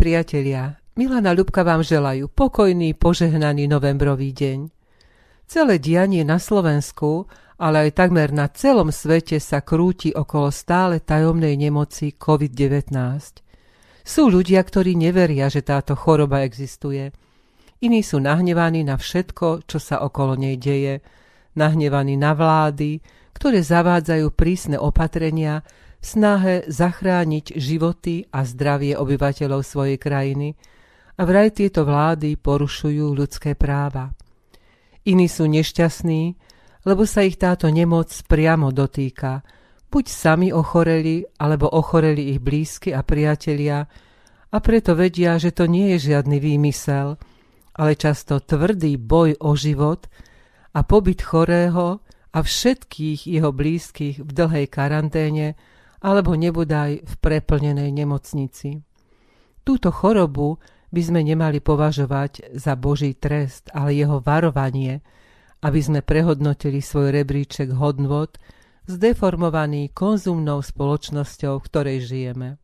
priatelia, Milana Ľubka vám želajú pokojný, požehnaný novembrový deň. Celé dianie na Slovensku, ale aj takmer na celom svete sa krúti okolo stále tajomnej nemoci COVID-19. Sú ľudia, ktorí neveria, že táto choroba existuje. Iní sú nahnevaní na všetko, čo sa okolo nej deje, nahnevaní na vlády, ktoré zavádzajú prísne opatrenia v snahe zachrániť životy a zdravie obyvateľov svojej krajiny, a vraj tieto vlády porušujú ľudské práva. Iní sú nešťastní, lebo sa ich táto nemoc priamo dotýka. Buď sami ochoreli, alebo ochoreli ich blízky a priatelia a preto vedia, že to nie je žiadny výmysel, ale často tvrdý boj o život a pobyt chorého a všetkých jeho blízkych v dlhej karanténe alebo nebudaj v preplnenej nemocnici. Túto chorobu by sme nemali považovať za Boží trest, ale jeho varovanie, aby sme prehodnotili svoj rebríček hodnot, zdeformovaný konzumnou spoločnosťou, v ktorej žijeme.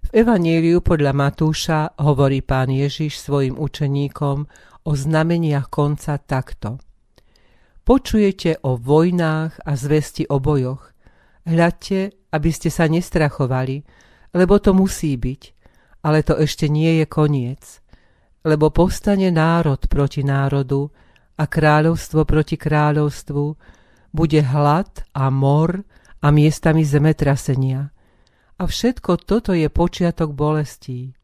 V Evaníliu podľa Matúša hovorí pán Ježiš svojim učeníkom o znameniach konca takto. Počujete o vojnách a zvesti o bojoch. Hľadte, aby ste sa nestrachovali, lebo to musí byť – ale to ešte nie je koniec, lebo povstane národ proti národu a kráľovstvo proti kráľovstvu, bude hlad a mor a miestami zemetrasenia. A všetko toto je počiatok bolestí.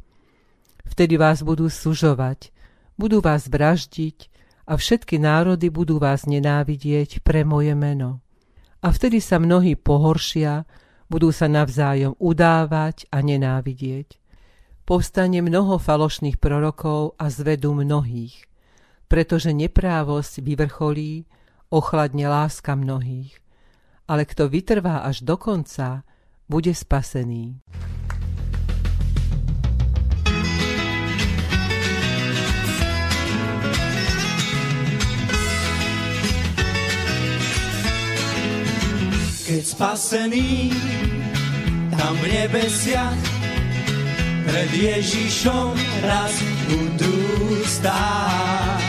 Vtedy vás budú sužovať, budú vás vraždiť a všetky národy budú vás nenávidieť pre moje meno. A vtedy sa mnohí pohoršia, budú sa navzájom udávať a nenávidieť povstane mnoho falošných prorokov a zvedú mnohých, pretože neprávosť vyvrcholí, ochladne láska mnohých. Ale kto vytrvá až do konca, bude spasený. Keď spasený tam v nebesiach pred Ježišom raz budú stáť.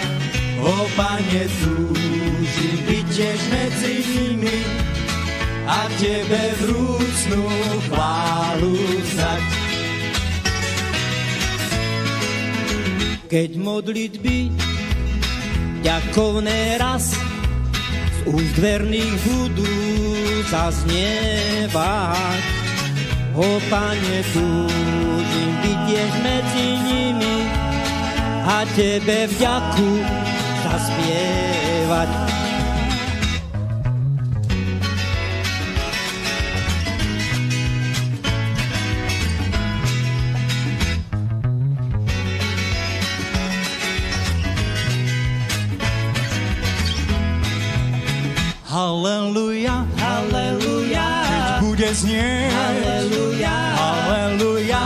O Pane, túžim byť tiež medzi nimi a Tebe vrúcnú chválu vzdať. Keď modlitby ďakovné raz z úst verných budú zaznievať, o Pane, túžim byť medzi nimi a Tebe vďaku zaspievať. Znieť, halleluja, halleluja,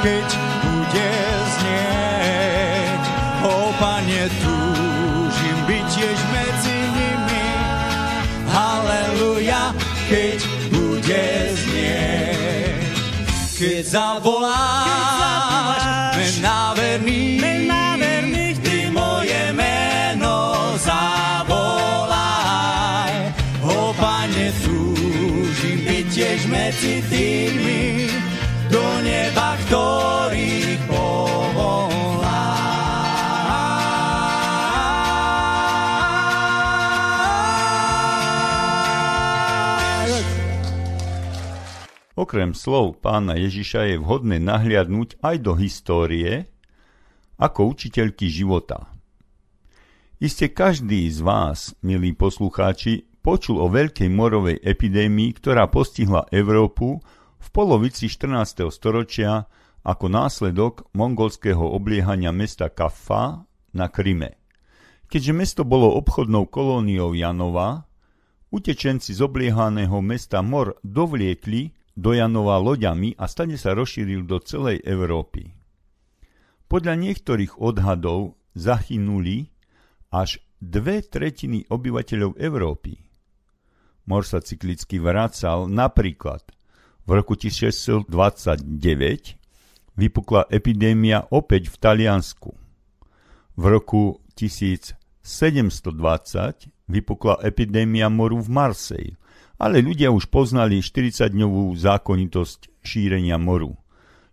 keď bude znieť. O Pane, túžim byť tiež medzi nimi. Halleluja, keď bude znieť. Keď zavoláš, mená medzi tými, do neba, ktorých povolá. Okrem slov pána Ježiša je vhodné nahliadnúť aj do histórie ako učiteľky života. Iste každý z vás, milí poslucháči, počul o veľkej morovej epidémii, ktorá postihla Európu v polovici 14. storočia ako následok mongolského obliehania mesta Kaffa na Kryme. Keďže mesto bolo obchodnou kolóniou Janova, utečenci z obliehaného mesta Mor dovliekli do Janova loďami a stane sa rozšíril do celej Európy. Podľa niektorých odhadov zahynuli až dve tretiny obyvateľov Európy. Mor sa cyklicky vracal napríklad v roku 1629 vypukla epidémia opäť v Taliansku. V roku 1720 vypukla epidémia moru v Marseille, ale ľudia už poznali 40-dňovú zákonitosť šírenia moru.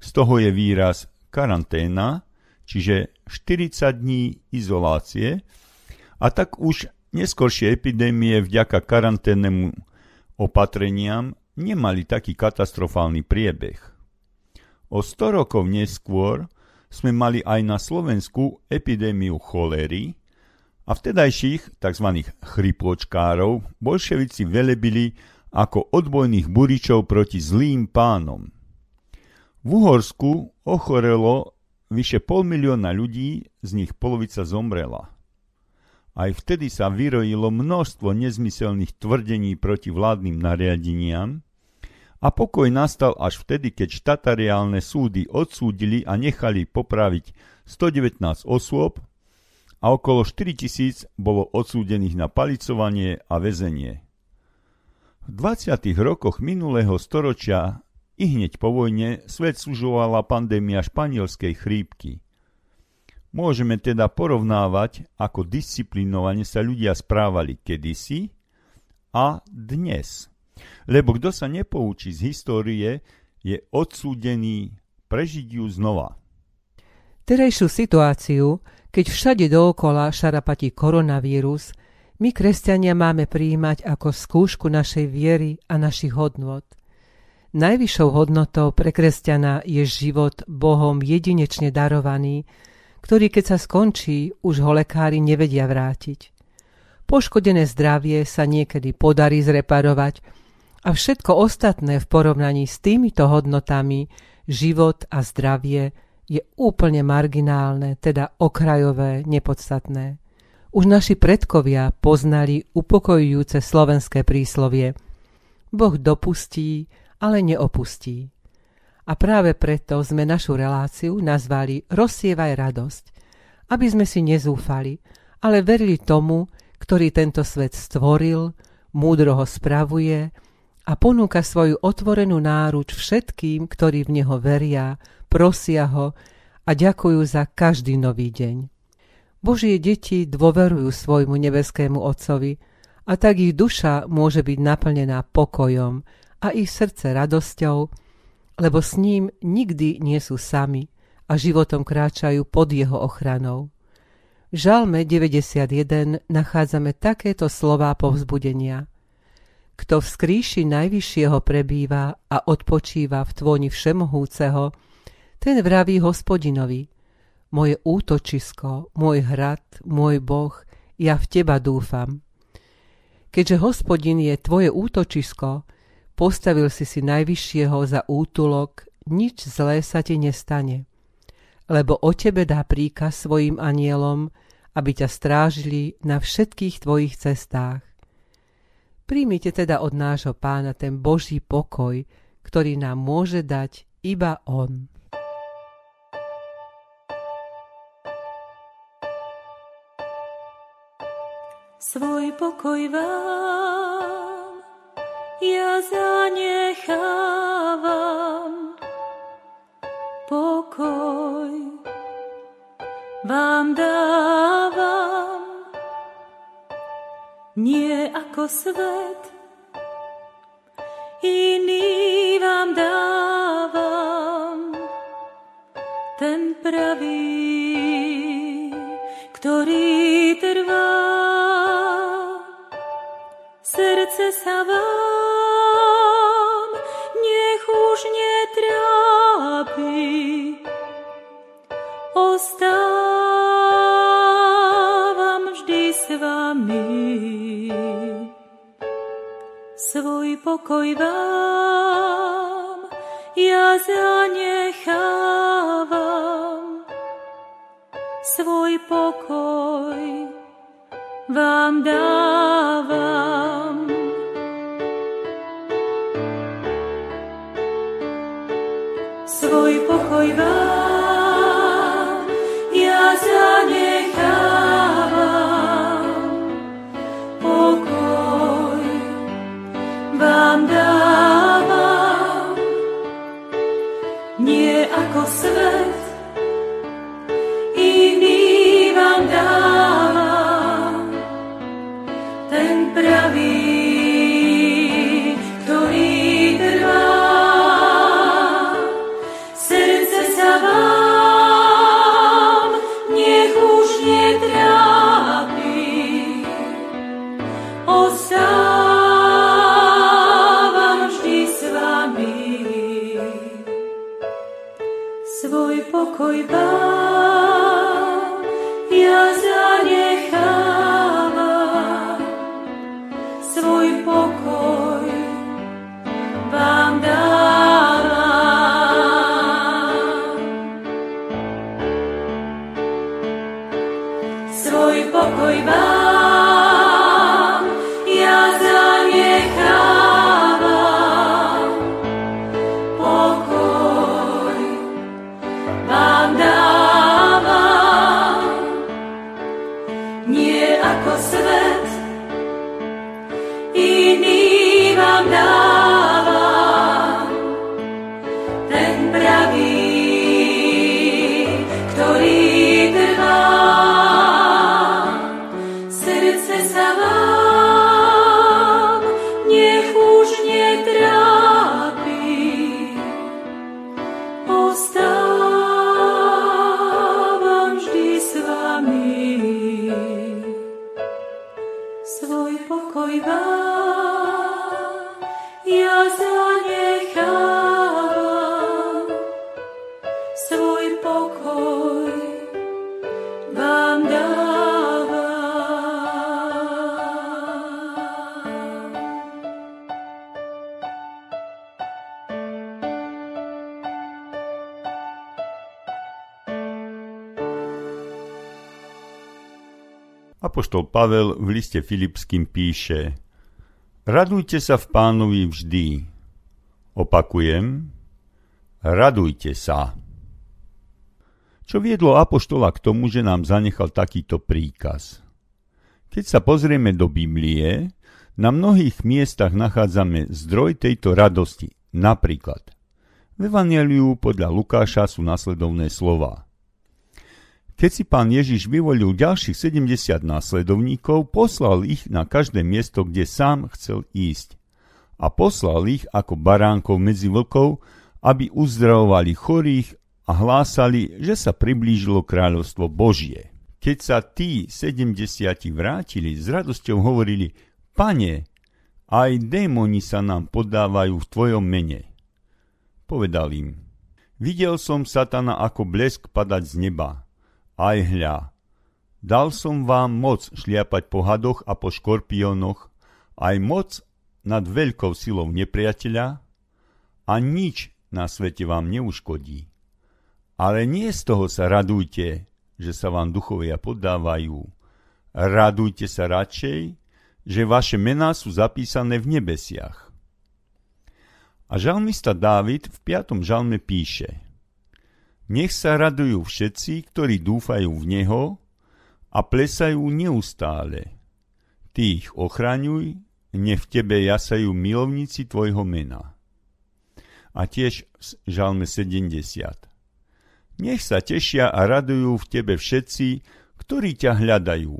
Z toho je výraz karanténa, čiže 40 dní izolácie, a tak už neskoršie epidémie vďaka karanténnemu opatreniam nemali taký katastrofálny priebeh. O 100 rokov neskôr sme mali aj na Slovensku epidémiu cholery a vtedajších tzv. chrypočkárov bolševici velebili ako odbojných buričov proti zlým pánom. V Uhorsku ochorelo vyše pol milióna ľudí, z nich polovica zomrela. Aj vtedy sa vyrojilo množstvo nezmyselných tvrdení proti vládnym nariadeniam, a pokoj nastal až vtedy, keď štatariálne súdy odsúdili a nechali popraviť 119 osôb a okolo 4000 bolo odsúdených na palicovanie a väzenie. V 20. rokoch minulého storočia i hneď po vojne svet sužovala pandémia španielskej chrípky. Môžeme teda porovnávať, ako disciplinovane sa ľudia správali kedysi a dnes. Lebo kto sa nepoučí z histórie, je odsúdený prežiť ju znova. Terejšiu situáciu, keď všade dookola šarapatí koronavírus, my kresťania máme prijímať ako skúšku našej viery a našich hodnot. Najvyššou hodnotou pre kresťana je život Bohom jedinečne darovaný, ktorý keď sa skončí, už ho lekári nevedia vrátiť. Poškodené zdravie sa niekedy podarí zreparovať, a všetko ostatné v porovnaní s týmito hodnotami, život a zdravie, je úplne marginálne, teda okrajové, nepodstatné. Už naši predkovia poznali upokojujúce slovenské príslovie. Boh dopustí, ale neopustí. A práve preto sme našu reláciu nazvali Rozsievaj radosť, aby sme si nezúfali, ale verili tomu, ktorý tento svet stvoril, múdro ho spravuje a ponúka svoju otvorenú náruč všetkým, ktorí v Neho veria, prosia Ho a ďakujú za každý nový deň. Božie deti dôverujú svojmu nebeskému Otcovi a tak ich duša môže byť naplnená pokojom a ich srdce radosťou, lebo s ním nikdy nie sú sami a životom kráčajú pod jeho ochranou. V Žalme 91 nachádzame takéto slová povzbudenia – kto v skríši najvyššieho prebýva a odpočíva v tvoni všemohúceho, ten vraví hospodinovi, moje útočisko, môj hrad, môj boh, ja v teba dúfam. Keďže hospodin je tvoje útočisko, postavil si si najvyššieho za útulok, nič zlé sa ti nestane. Lebo o tebe dá príkaz svojim anielom, aby ťa strážili na všetkých tvojich cestách. Príjmite teda od nášho pána ten Boží pokoj, ktorý nám môže dať iba On. Svoj pokoj vám ja zanechávam. Pokoj vám dávam nie ako svet. Iný vám dávam, ten pravý, ktorý trvá. Srdce sa vám Apoštol Pavel v liste Filipským píše Radujte sa v pánovi vždy. Opakujem, radujte sa. Čo viedlo Apoštola k tomu, že nám zanechal takýto príkaz? Keď sa pozrieme do Biblie, na mnohých miestach nachádzame zdroj tejto radosti. Napríklad, v Evangeliu podľa Lukáša sú nasledovné slova. Keď si pán Ježiš vyvolil ďalších 70 následovníkov, poslal ich na každé miesto, kde sám chcel ísť. A poslal ich ako baránkov medzi vlkov, aby uzdravovali chorých a hlásali, že sa priblížilo kráľovstvo Božie. Keď sa tí 70 vrátili, s radosťou hovorili, Pane, aj démoni sa nám podávajú v Tvojom mene. Povedal im, videl som satana ako blesk padať z neba. Aj hľa, dal som vám moc šliapať po hadoch a po škorpiónoch, aj moc nad veľkou silou nepriateľa a nič na svete vám neuškodí. Ale nie z toho sa radujte, že sa vám duchovia poddávajú. Radujte sa radšej, že vaše mená sú zapísané v nebesiach. A žalmista Dávid v 5. žalme píše – nech sa radujú všetci, ktorí dúfajú v Neho a plesajú neustále. Ty ich ochraňuj, nech v tebe jasajú milovníci tvojho mena. A tiež žalme 70. Nech sa tešia a radujú v tebe všetci, ktorí ťa hľadajú.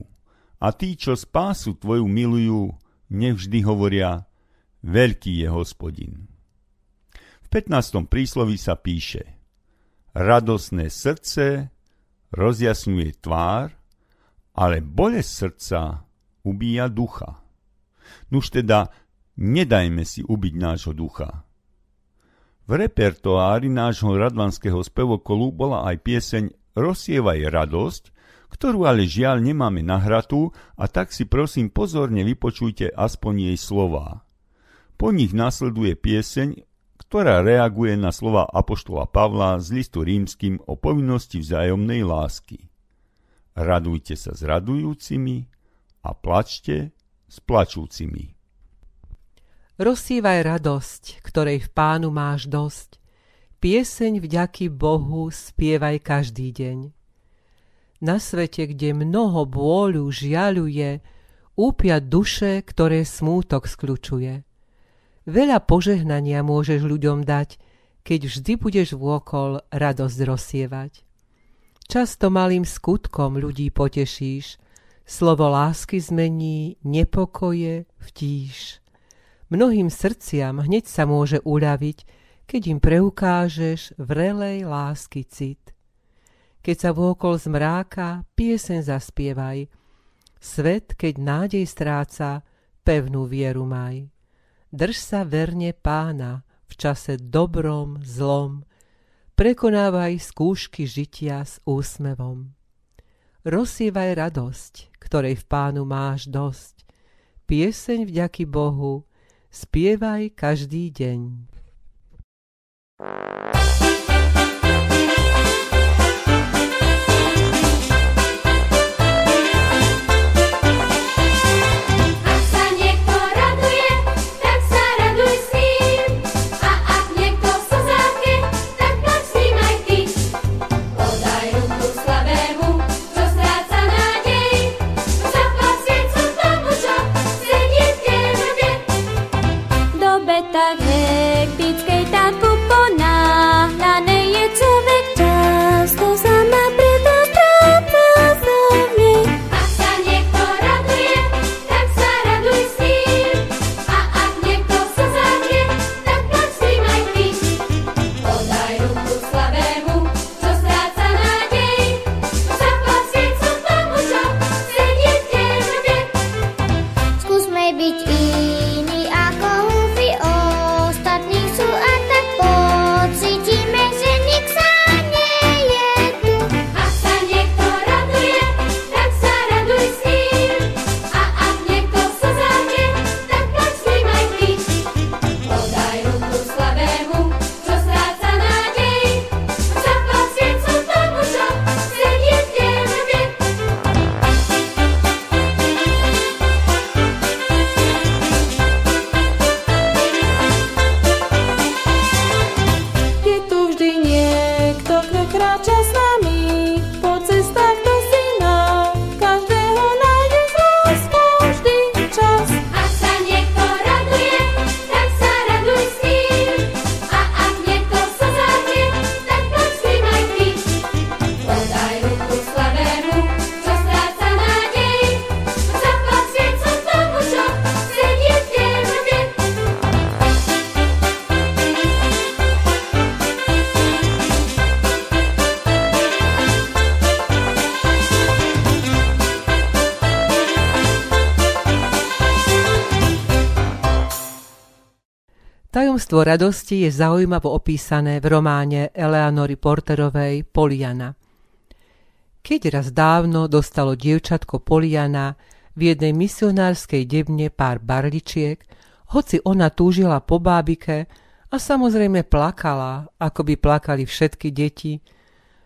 A tí, čo spásu tvoju milujú, nevždy hovoria, veľký je hospodin. V 15. prísloví sa píše – radosné srdce rozjasňuje tvár, ale bolesť srdca ubíja ducha. Nuž teda, nedajme si ubiť nášho ducha. V repertoári nášho radvanského spevokolu bola aj pieseň Rozsievaj radosť, ktorú ale žiaľ nemáme nahratú a tak si prosím pozorne vypočujte aspoň jej slová. Po nich nasleduje pieseň ktorá reaguje na slova Apoštola Pavla z listu rímským o povinnosti vzájomnej lásky. Radujte sa s radujúcimi a plačte s plačúcimi. Rozsívaj radosť, ktorej v pánu máš dosť. Pieseň vďaky Bohu spievaj každý deň. Na svete, kde mnoho bôľu žiaľuje, úpia duše, ktoré smútok skľučuje. Veľa požehnania môžeš ľuďom dať, keď vždy budeš vôkol radosť rozsievať. Často malým skutkom ľudí potešíš, slovo lásky zmení nepokoje v tíž. Mnohým srdciam hneď sa môže uľaviť, keď im preukážeš vrelej lásky cit. Keď sa vôkol zmráka, piesen zaspievaj. Svet, keď nádej stráca, pevnú vieru maj. Drž sa verne pána v čase dobrom, zlom, prekonávaj skúšky žitia s úsmevom. Rozsievaj radosť, ktorej v pánu máš dosť. Pieseň vďaky Bohu, spievaj každý deň. Tajomstvo radosti je zaujímavo opísané v románe Eleanory Porterovej Poliana. Keď raz dávno dostalo dievčatko Poliana v jednej misionárskej debne pár barličiek, hoci ona túžila po bábike a samozrejme plakala, ako by plakali všetky deti,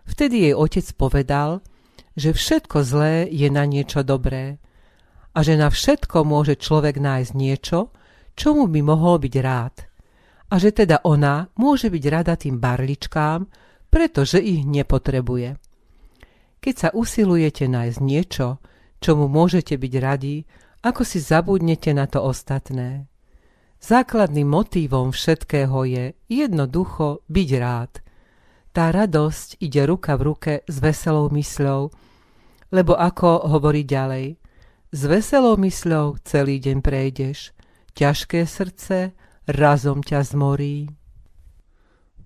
vtedy jej otec povedal, že všetko zlé je na niečo dobré a že na všetko môže človek nájsť niečo, čomu by mohol byť rád a že teda ona môže byť rada tým barličkám, pretože ich nepotrebuje. Keď sa usilujete nájsť niečo, čomu môžete byť radi, ako si zabudnete na to ostatné. Základným motívom všetkého je jednoducho byť rád. Tá radosť ide ruka v ruke s veselou mysľou, lebo ako hovorí ďalej, s veselou mysľou celý deň prejdeš, ťažké srdce razom ťa zmorí.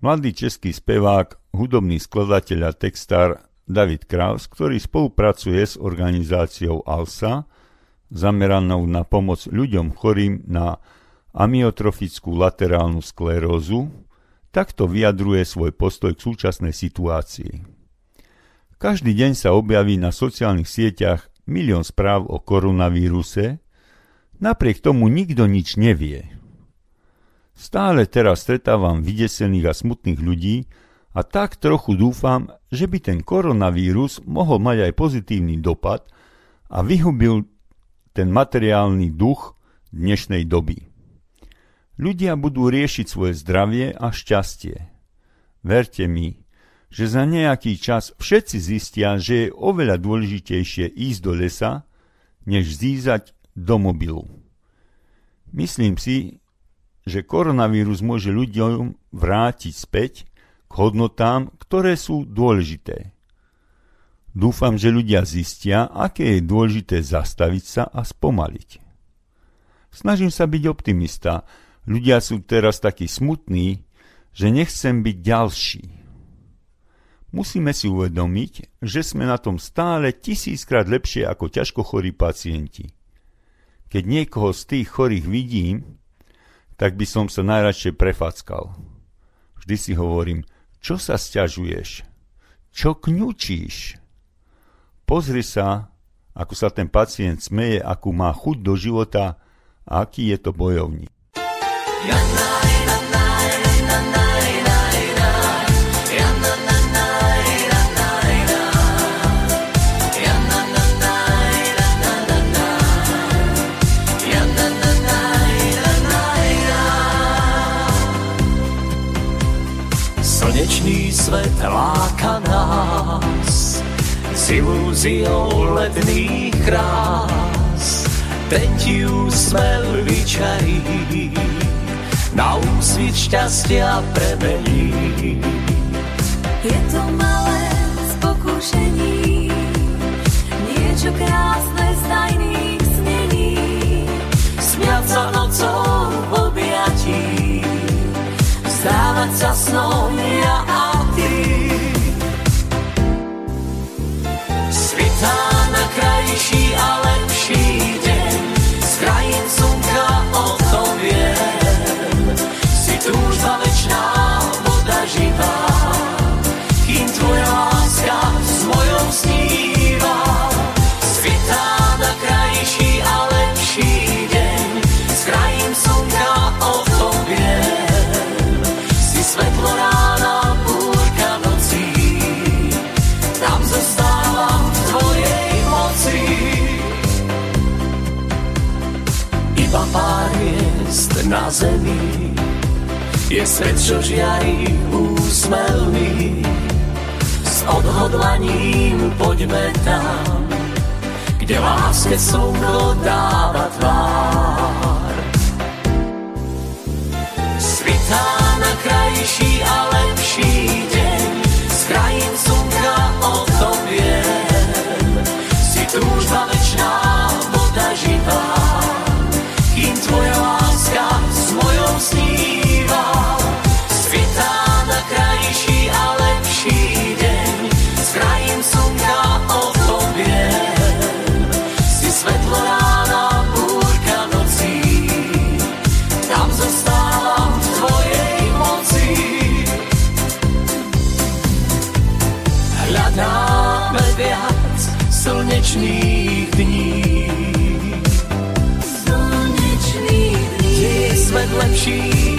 Mladý český spevák, hudobný skladateľ a textár David Kraus, ktorý spolupracuje s organizáciou ALSA, zameranou na pomoc ľuďom chorým na amyotrofickú laterálnu sklerózu, takto vyjadruje svoj postoj k súčasnej situácii. Každý deň sa objaví na sociálnych sieťach milión správ o koronavíruse, napriek tomu nikto nič nevie. Stále teraz stretávam vydesených a smutných ľudí a tak trochu dúfam, že by ten koronavírus mohol mať aj pozitívny dopad a vyhubil ten materiálny duch dnešnej doby. Ľudia budú riešiť svoje zdravie a šťastie. Verte mi, že za nejaký čas všetci zistia, že je oveľa dôležitejšie ísť do lesa, než zízať do mobilu. Myslím si, že koronavírus môže ľuďom vrátiť späť k hodnotám, ktoré sú dôležité. Dúfam, že ľudia zistia, aké je dôležité zastaviť sa a spomaliť. Snažím sa byť optimista. Ľudia sú teraz takí smutní, že nechcem byť ďalší. Musíme si uvedomiť, že sme na tom stále tisíckrát lepšie ako ťažko chorí pacienti. Keď niekoho z tých chorých vidím, tak by som sa najradšej prefackal. Vždy si hovorím, čo sa sťažuješ? Čo kňučíš? Pozri sa, ako sa ten pacient smeje, akú má chuť do života a aký je to bojovník. Ja, svet s ilúziou letných krás. Ten ti úsmev vyčarí, na úsvit šťastia premení. Je to malé z pokušení, niečo krásne Iba pár miest na zemi je svet, čo žiarí úsmelný. S odhodlaním poďme tam, kde láske slnko dáva tvár. Svitá na krajší a lepší deň, z krajín slnka o tom viem túžba večná, voda živá, tvoja láska s sníva. Svitá na a lepší deň, s krajem slnka o tobie. Si svetlo rána, búrka nocí, tam zostávam v tvojej moci. Hľadáme viac slnečných dní, je svet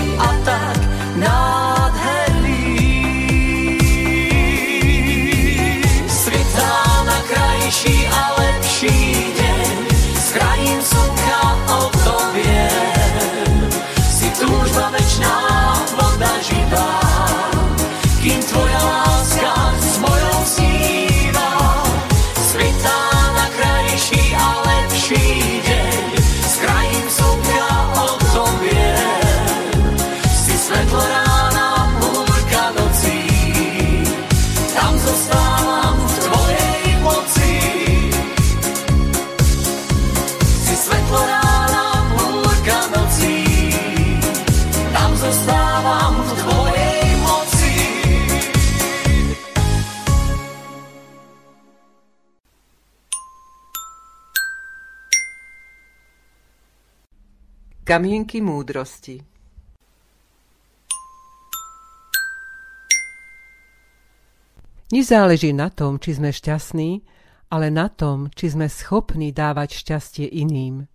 Kamienky múdrosti Nezáleží na tom, či sme šťastní, ale na tom, či sme schopní dávať šťastie iným.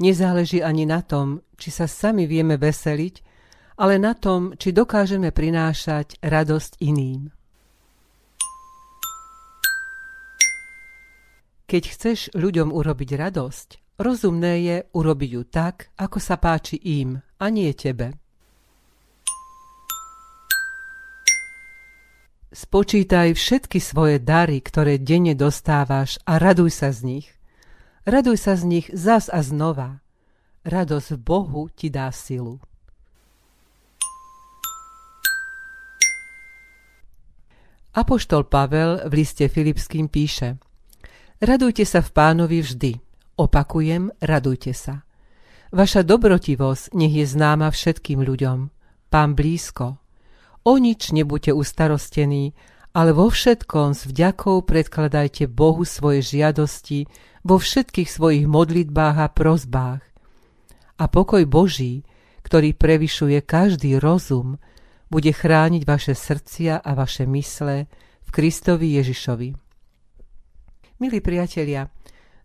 Nezáleží ani na tom, či sa sami vieme veseliť, ale na tom, či dokážeme prinášať radosť iným. Keď chceš ľuďom urobiť radosť, rozumné je urobiť ju tak, ako sa páči im, a nie tebe. Spočítaj všetky svoje dary, ktoré denne dostávaš a raduj sa z nich. Raduj sa z nich zas a znova. Radosť v Bohu ti dá silu. Apoštol Pavel v liste Filipským píše Radujte sa v pánovi vždy. Opakujem, radujte sa. Vaša dobrotivosť nech je známa všetkým ľuďom. Pán blízko. O nič nebuďte ustarostení, ale vo všetkom s vďakou predkladajte Bohu svoje žiadosti vo všetkých svojich modlitbách a prozbách. A pokoj Boží, ktorý prevyšuje každý rozum, bude chrániť vaše srdcia a vaše mysle v Kristovi Ježišovi. Milí priatelia,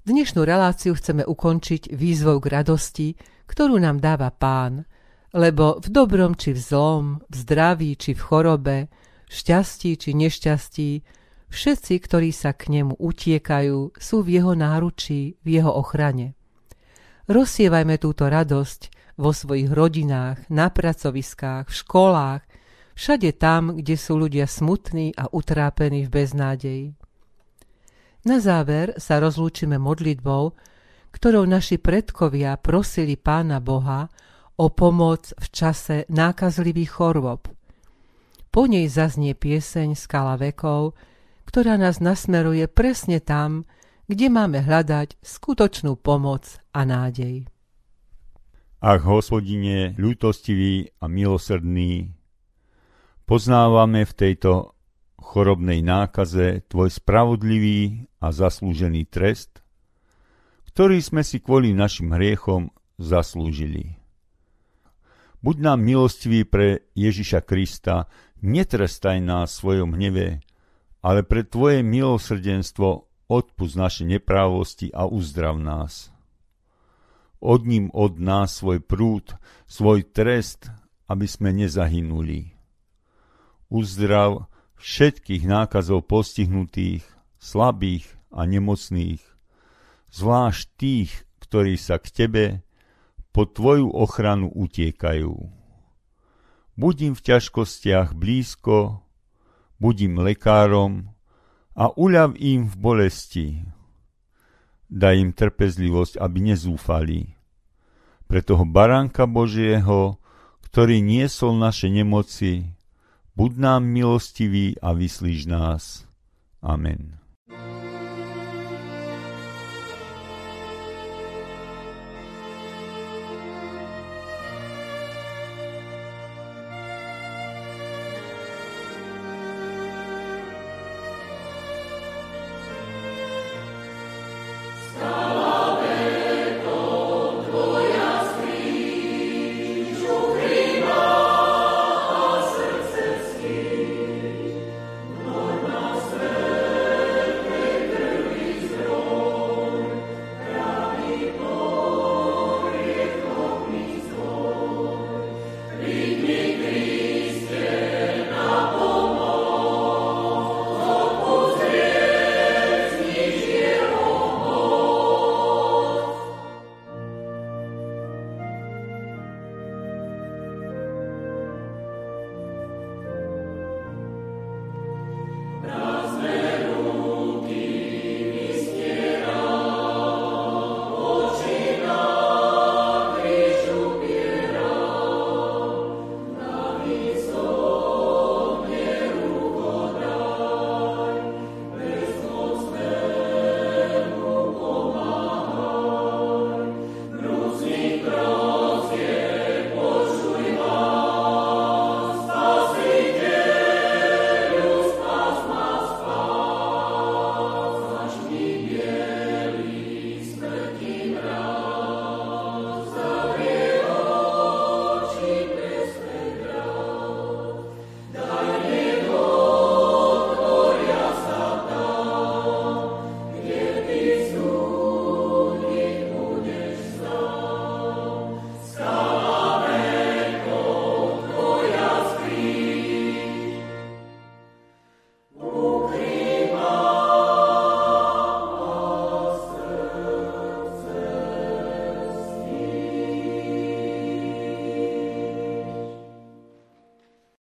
dnešnú reláciu chceme ukončiť výzvou k radosti, ktorú nám dáva Pán, lebo v dobrom či v zlom, v zdraví či v chorobe, v šťastí či nešťastí, všetci, ktorí sa k nemu utiekajú, sú v jeho náručí, v jeho ochrane. Rozsievajme túto radosť vo svojich rodinách, na pracoviskách, v školách, všade tam, kde sú ľudia smutní a utrápení v beznádeji. Na záver sa rozlúčime modlitbou, ktorou naši predkovia prosili Pána Boha o pomoc v čase nákazlivých chorôb. Po nej zaznie pieseň Skala vekov, ktorá nás nasmeruje presne tam, kde máme hľadať skutočnú pomoc a nádej. Ach, hospodine, ľútostivý a milosrdný, poznávame v tejto chorobnej nákaze tvoj spravodlivý a zaslúžený trest, ktorý sme si kvôli našim hriechom zaslúžili. Buď nám milostivý pre Ježiša Krista, netrestaj nás v svojom hneve, ale pre Tvoje milosrdenstvo odpust naše neprávosti a uzdrav nás. Odním od nás svoj prúd, svoj trest, aby sme nezahynuli. Uzdrav všetkých nákazov postihnutých, slabých a nemocných, zvlášť tých, ktorí sa k Tebe pod Tvoju ochranu utiekajú. Budím v ťažkostiach blízko, budím lekárom a uľav im v bolesti. Daj im trpezlivosť, aby nezúfali. Pre toho baránka Božieho, ktorý niesol naše nemoci, buď nám milostivý a vyslíž nás. Amen.